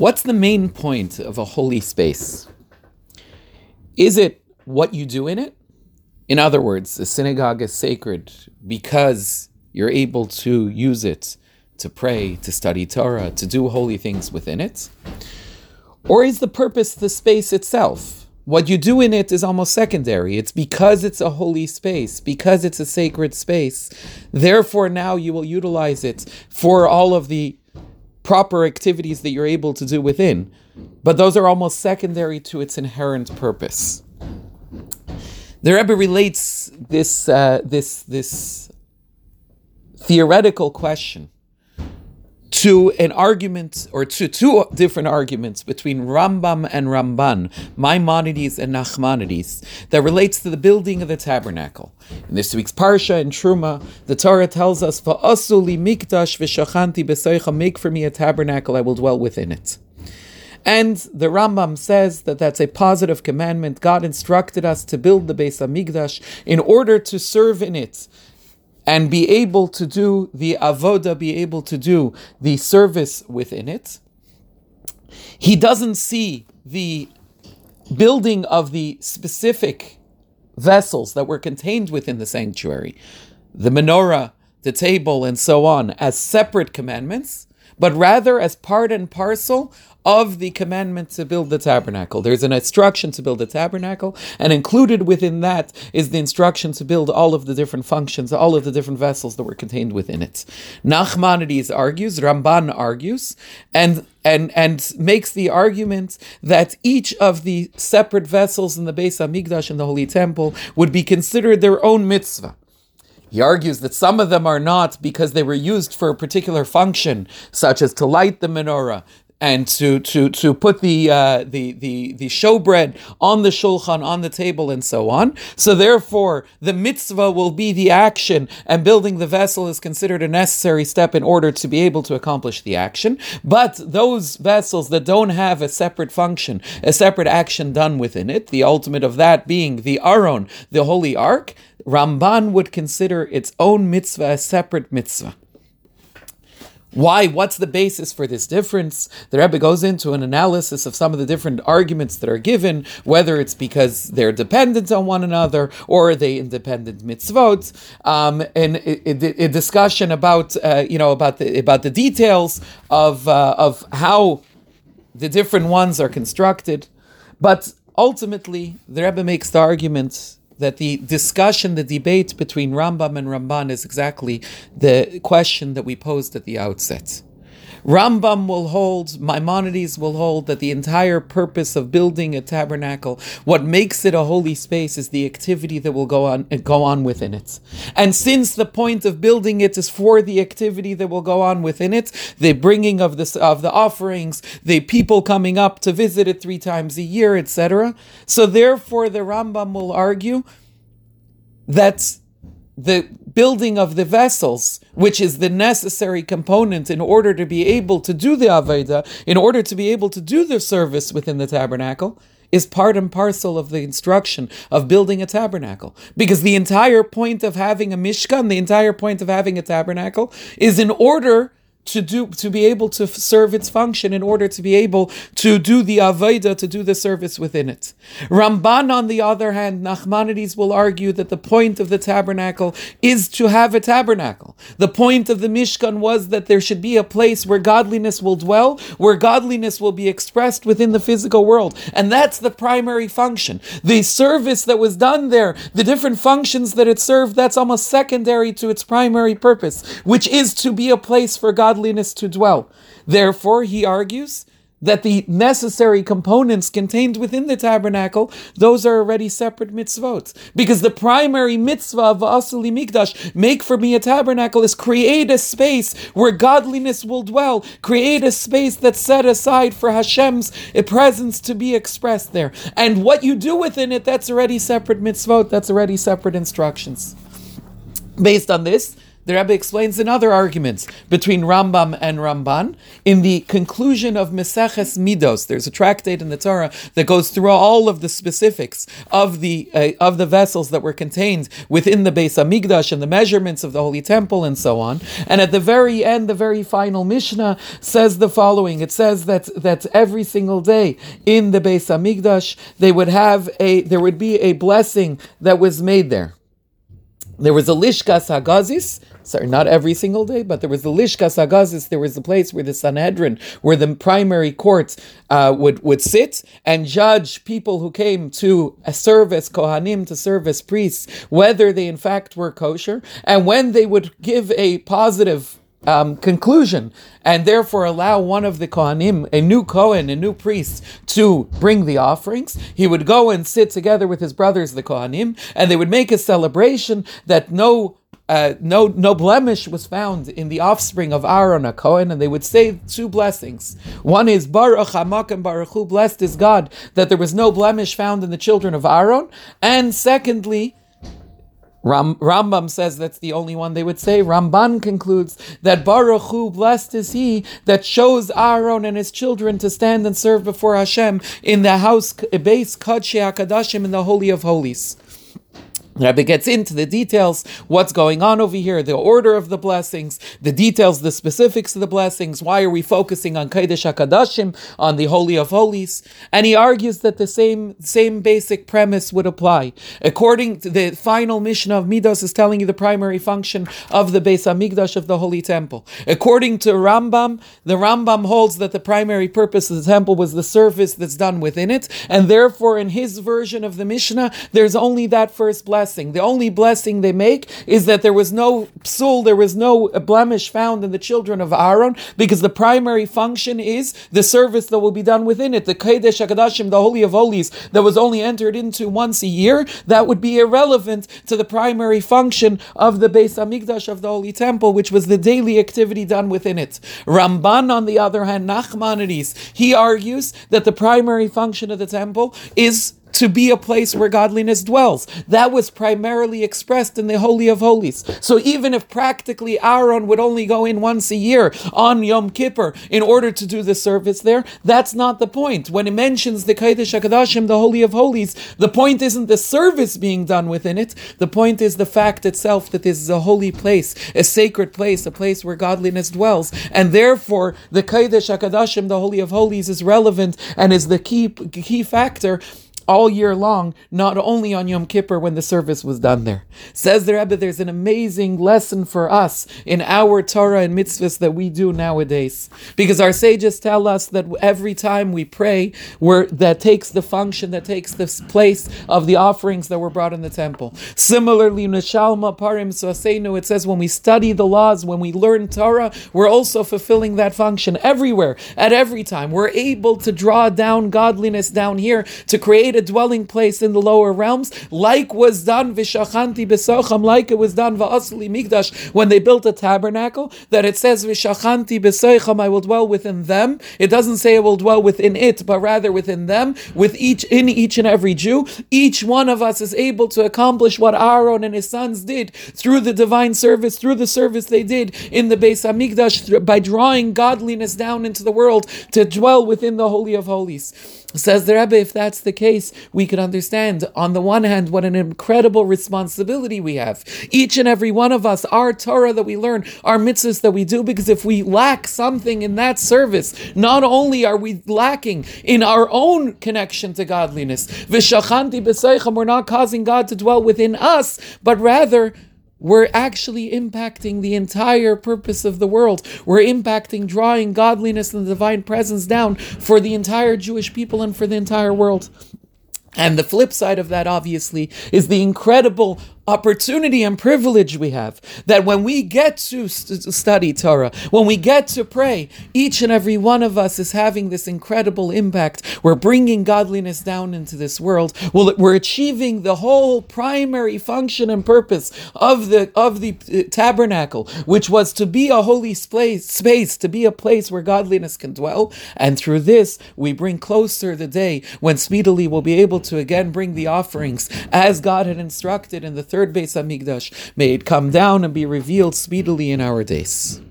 What's the main point of a holy space? Is it what you do in it? In other words, a synagogue is sacred because you're able to use it to pray, to study Torah, to do holy things within it? Or is the purpose the space itself? What you do in it is almost secondary. It's because it's a holy space, because it's a sacred space. Therefore, now you will utilize it for all of the proper activities that you're able to do within. But those are almost secondary to its inherent purpose. The Rebbe relates this, uh, this, this theoretical question to an argument or to two different arguments between Rambam and Ramban, Maimonides and Nachmanides, that relates to the building of the tabernacle. In this week's Parsha and Truma, the Torah tells us, "Va'asuli mikdash v'shachanti b'soicha, make for me a tabernacle, I will dwell within it." And the Rambam says that that's a positive commandment. God instructed us to build the Beis Hamikdash in order to serve in it and be able to do the avoda, be able to do the service within it. He doesn't see the building of the specific vessels that were contained within the sanctuary, the menorah, the table, and so on, as separate commandments, but rather as part and parcel of the commandment to build the tabernacle. There's an instruction to build the tabernacle, and included within that is the instruction to build all of the different functions, all of the different vessels that were contained within it. Nachmanides argues, Ramban argues, and and and makes the argument that each of the separate vessels in the Beis Hamikdash in the Holy Temple would be considered their own mitzvah. He argues that some of them are not because they were used for a particular function, such as to light the menorah, and to to to put the uh, the the the showbread on the shulchan on the table and so on. So therefore, the mitzvah will be the action, and building the vessel is considered a necessary step in order to be able to accomplish the action. But those vessels that don't have a separate function, a separate action done within it, the ultimate of that being the aron, the holy ark, Ramban would consider its own mitzvah a separate mitzvah. Why? What's the basis for this difference? The Rebbe goes into an analysis of some of the different arguments that are given, whether it's because they're dependent on one another or are they independent mitzvot, um, and a, a, discussion about uh, you know about the about the details of uh, of how the different ones are constructed, but ultimately the Rebbe makes the argument that the discussion, the debate between Rambam and Ramban is exactly the question that we posed at the outset. Rambam will hold, Maimonides will hold that the entire purpose of building a tabernacle, what makes it a holy space, is the activity that will go on go on within it. And since the point of building it is for the activity that will go on within it, the bringing of the of the offerings, the people coming up to visit it three times a year, etc. So therefore, the Rambam will argue that the building of the vessels, which is the necessary component in order to be able to do the Avodah, in order to be able to do the service within the tabernacle, is part and parcel of the instruction of building a tabernacle. Because the entire point of having a Mishkan, the entire point of having a tabernacle, is in order to do to be able to serve its function in order to be able to do the avodah to do the service within it. Ramban, on the other hand, Nachmanides will argue that the point of the tabernacle is to have a tabernacle. The point of the Mishkan was that there should be a place where godliness will dwell, where godliness will be expressed within the physical world, and that's the primary function. The service that was done there, the different functions that it served, that's almost secondary to its primary purpose, which is to be a place for God godliness to dwell. Therefore, he argues that the necessary components contained within the tabernacle, those are already separate mitzvot. Because the primary mitzvah of Asuli Mikdash, make for me a tabernacle, is create a space where godliness will dwell, create a space that's set aside for Hashem's presence to be expressed there. And what you do within it, that's already separate mitzvot, that's already separate instructions. Based on this, the Rebbe explains in other arguments between Rambam and Ramban in the conclusion of Meseches Midos. There's a tractate in the Torah that goes through all of the specifics of the uh, of the vessels that were contained within the Beis Hamikdash and the measurements of the Holy Temple and so on. And at the very end, the very final Mishnah says the following. It says that that every single day in the Beis Hamikdash they would have a there would be a blessing that was made there. There was a Lishkas Hagazis, sorry, not every single day, but there was the Lishkas Hagazis, there was the place where the Sanhedrin, where the primary court uh, would, would sit and judge people who came to serve as Kohanim, to serve as priests, whether they in fact were kosher, and when they would give a positive um, conclusion and therefore allow one of the Kohanim, a new Kohen, a new priest, to bring the offerings. He would go and sit together with his brothers, the Kohanim, and they would make a celebration that no uh, no no blemish was found in the offspring of Aaron a Cohen, and they would say two blessings. One is Baruch HaMakom Baruch Hu, blessed is God that there was no blemish found in the children of Aaron, and secondly Ram, Rambam says that's the only one they would say. Ramban concludes that Baruch Hu, blessed is he that chose Aaron and his children to stand and serve before Hashem in the house, base Kodshei HaKadashim, in the Holy of Holies. Rabbi gets into the details, what's going on over here, the order of the blessings, the details, the specifics of the blessings. Why are we focusing on Kodesh Hakadashim, on the Holy of Holies? And he argues that the same same basic premise would apply. According to the final Mishnah of Midos is telling you the primary function of the Beis Hamikdash of the Holy Temple. According to Rambam, the Rambam holds that the primary purpose of the temple was the service that's done within it, and therefore in his version of the Mishnah, there's only that first blessing blessing. The only blessing they make is that there was no psul, there was no blemish found in the children of Aaron, because the primary function is the service that will be done within it. The Kodesh HaKadashim, the Holy of Holies, that was only entered into once a year, that would be irrelevant to the primary function of the Beis Hamikdash of the Holy Temple, which was the daily activity done within it. Ramban, on the other hand, Nachmanides, he argues that the primary function of the temple is to be a place where godliness dwells. That was primarily expressed in the Holy of Holies. So even if practically Aaron would only go in once a year on Yom Kippur in order to do the service there, that's not the point. When it mentions the Kodesh HaKadashim, the Holy of Holies, the point isn't the service being done within it. The point is the fact itself that this is a holy place, a sacred place, a place where godliness dwells. And therefore, the Kodesh HaKadashim, the Holy of Holies, is relevant and is the key, key factor all year long, not only on Yom Kippur when the service was done there. Says the Rebbe, there's an amazing lesson for us in our Torah and mitzvahs that we do nowadays. Because our sages tell us that every time we pray, we that takes the function, that takes the place of the offerings that were brought in the temple. Similarly, Neshalma Parim Suasenu, it says when we study the laws, when we learn Torah, we're also fulfilling that function everywhere, at every time. We're able to draw down godliness down here to create a a dwelling place in the lower realms, like was done v'shachanti besocham, like it was done va'asli mikdash when they built a tabernacle. That it says v'shachanti besocham, I will dwell within them. It doesn't say I will dwell within it, but rather within them, with each in each and every Jew. Each one of us is able to accomplish what Aaron and his sons did through the divine service, through the service they did in the Beis Hamikdash by drawing godliness down into the world to dwell within the Holy of Holies. Says the Rebbe, if that's the case, we can understand, on the one hand, what an incredible responsibility we have. Each and every one of us, our Torah that we learn, our mitzvahs that we do, because if we lack something in that service, not only are we lacking in our own connection to godliness, we're not causing God to dwell within us, but rather we're actually impacting the entire purpose of the world. We're impacting drawing godliness and the divine presence down for the entire Jewish people and for the entire world. And the flip side of that, obviously, is the incredible opportunity and privilege we have that when we get to st- study Torah, when we get to pray, each and every one of us is having this incredible impact. We're bringing godliness down into this world. We're achieving the whole primary function and purpose of the of the uh, tabernacle, which was to be a holy space, space, to be a place where godliness can dwell. And through this, we bring closer the day when speedily we'll be able to again bring the offerings as God had instructed in the third third Beis Hamikdash. May it come down and be revealed speedily in our days.